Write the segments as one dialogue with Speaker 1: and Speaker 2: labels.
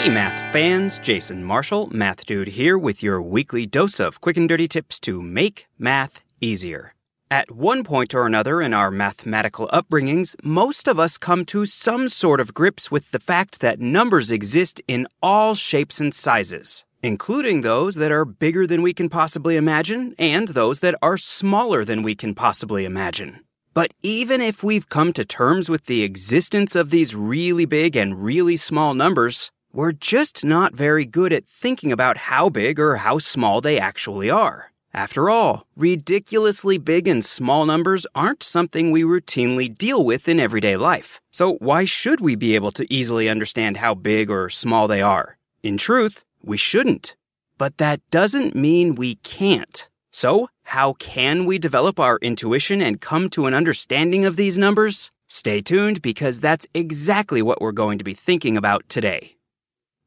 Speaker 1: Hey, math fans, Jason Marshall, Math Dude here with your weekly dose of quick and dirty tips to make math easier. At one point or another in our mathematical upbringings, most of us come to some sort of grips with the fact that numbers exist in all shapes and sizes, including those that are bigger than we can possibly imagine and those that are smaller than we can possibly imagine. But even if we've come to terms with the existence of these really big and really small numbers, we're just not very good at thinking about how big or how small they actually are. After all, ridiculously big and small numbers aren't something we routinely deal with in everyday life. So why should we be able to easily understand how big or small they are? In truth, we shouldn't. But that doesn't mean we can't. So, how can we develop our intuition and come to an understanding of these numbers? Stay tuned because that's exactly what we're going to be thinking about today.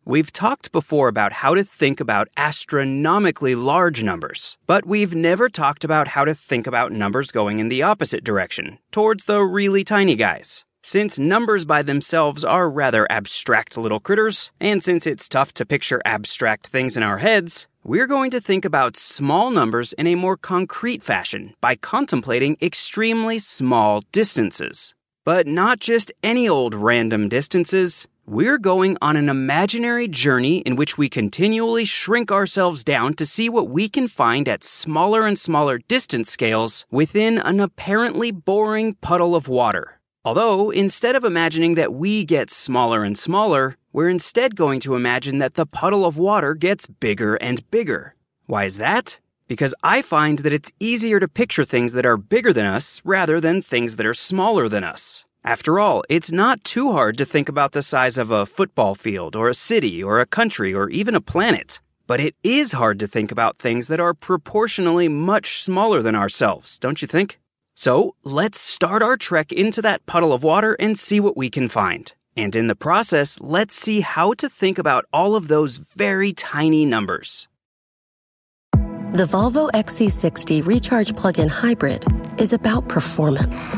Speaker 1: We've talked before about how to think about astronomically large numbers, but we've never talked about how to think about numbers going in the opposite direction, towards the really tiny guys. Since numbers by themselves are rather abstract little critters, and since it's tough to picture abstract things in our heads, we're going to think about small numbers in a more concrete fashion by contemplating extremely small distances. But not just any old random distances. We're going on an imaginary journey in which we continually shrink ourselves down to see what we can find at smaller and smaller distance scales within an apparently boring puddle of water. Although, instead of imagining that we get smaller and smaller, we're instead going to imagine that the puddle of water gets bigger and bigger. Why is that? Because I find that it's easier to picture things that are bigger than us rather than things that are smaller than us. After all, it's not too hard to think about the size of a football field or a city or a country or even a planet. But it is hard to think about things that are proportionally much smaller than ourselves, don't you think? So let's start our trek into that puddle of water and see what we can find. And in the process, let's see how to think about all of those very tiny numbers.
Speaker 2: The Volvo XC60 Recharge Plug-in Hybrid is about performance,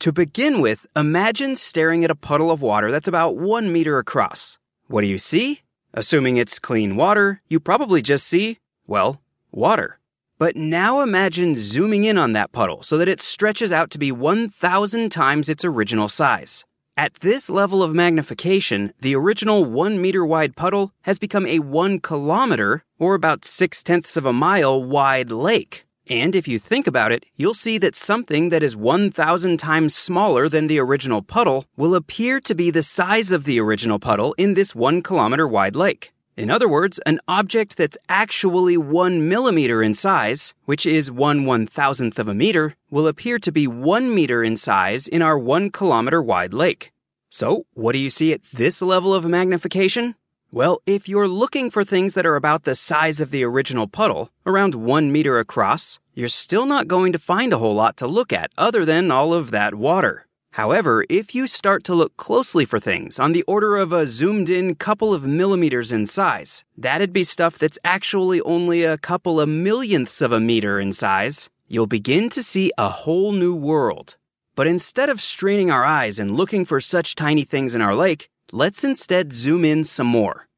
Speaker 1: To begin with, imagine staring at a puddle of water that's about one meter across. What do you see? Assuming it's clean water, you probably just see, well, water. But now imagine zooming in on that puddle so that it stretches out to be 1,000 times its original size. At this level of magnification, the original 1 meter wide puddle has become a 1 kilometer, or about 6 tenths of a mile, wide lake. And if you think about it, you'll see that something that is 1,000 times smaller than the original puddle will appear to be the size of the original puddle in this 1 kilometer wide lake. In other words, an object that's actually 1 millimeter in size, which is 1 one thousandth of a meter, will appear to be 1 meter in size in our 1 kilometer wide lake. So, what do you see at this level of magnification? Well, if you're looking for things that are about the size of the original puddle, around one meter across, you're still not going to find a whole lot to look at other than all of that water. However, if you start to look closely for things on the order of a zoomed in couple of millimeters in size, that'd be stuff that's actually only a couple of millionths of a meter in size, you'll begin to see a whole new world. But instead of straining our eyes and looking for such tiny things in our lake, let's instead zoom in some more.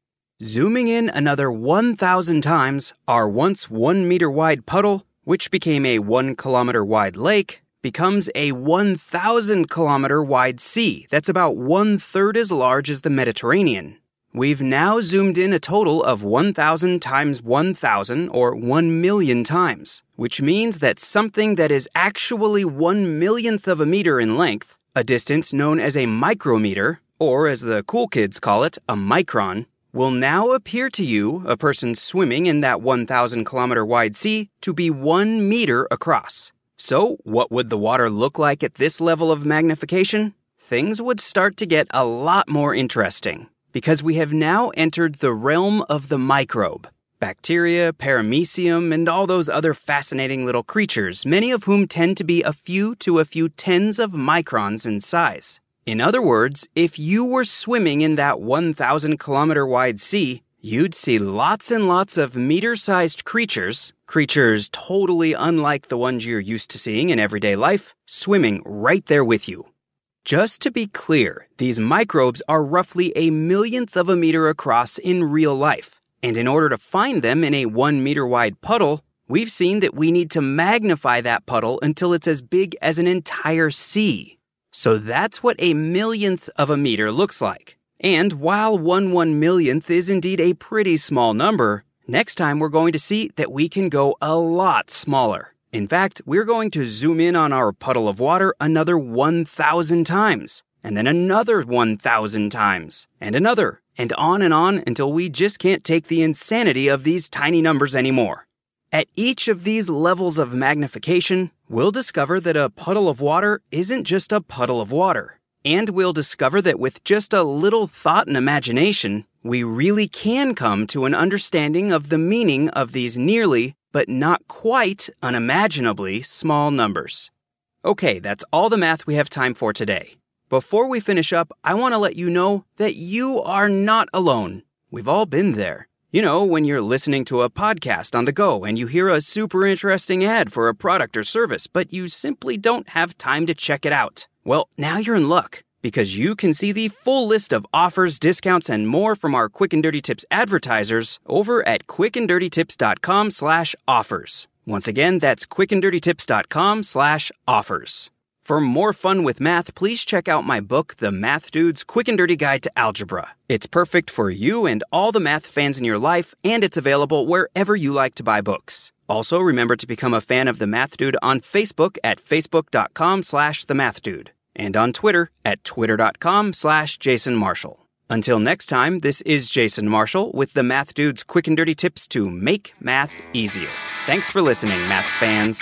Speaker 1: Zooming in another 1,000 times, our once 1 meter wide puddle, which became a 1 kilometer wide lake, becomes a 1,000 kilometer wide sea that's about one third as large as the Mediterranean. We've now zoomed in a total of 1,000 times 1,000 or 1 million times, which means that something that is actually one millionth of a meter in length, a distance known as a micrometer, or as the cool kids call it, a micron, will now appear to you, a person swimming in that 1,000 kilometer wide sea, to be one meter across. So, what would the water look like at this level of magnification? Things would start to get a lot more interesting because we have now entered the realm of the microbe. Bacteria, paramecium, and all those other fascinating little creatures, many of whom tend to be a few to a few tens of microns in size. In other words, if you were swimming in that 1,000 kilometer wide sea, you'd see lots and lots of meter sized creatures, creatures totally unlike the ones you're used to seeing in everyday life, swimming right there with you. Just to be clear, these microbes are roughly a millionth of a meter across in real life. And in order to find them in a one meter wide puddle, we've seen that we need to magnify that puddle until it's as big as an entire sea. So that's what a millionth of a meter looks like. And while one one millionth is indeed a pretty small number, next time we're going to see that we can go a lot smaller. In fact, we're going to zoom in on our puddle of water another 1,000 times, and then another 1,000 times, and another, and on and on until we just can't take the insanity of these tiny numbers anymore. At each of these levels of magnification, we'll discover that a puddle of water isn't just a puddle of water. And we'll discover that with just a little thought and imagination, we really can come to an understanding of the meaning of these nearly, but not quite unimaginably small numbers. Okay, that's all the math we have time for today. Before we finish up, I want to let you know that you are not alone. We've all been there. You know, when you're listening to a podcast on the go and you hear a super interesting ad for a product or service, but you simply don't have time to check it out. Well, now you're in luck because you can see the full list of offers, discounts, and more from our Quick and Dirty Tips advertisers over at quickanddirtytips.com slash offers. Once again, that's quickanddirtytips.com slash offers. For more fun with math, please check out my book, The Math Dude's Quick and Dirty Guide to Algebra. It's perfect for you and all the math fans in your life, and it's available wherever you like to buy books. Also, remember to become a fan of The Math Dude on Facebook at facebook.com slash The Math Dude and on Twitter at twitter.com slash Jason Marshall. Until next time, this is Jason Marshall with The Math Dude's Quick and Dirty Tips to make math easier. Thanks for listening, math fans.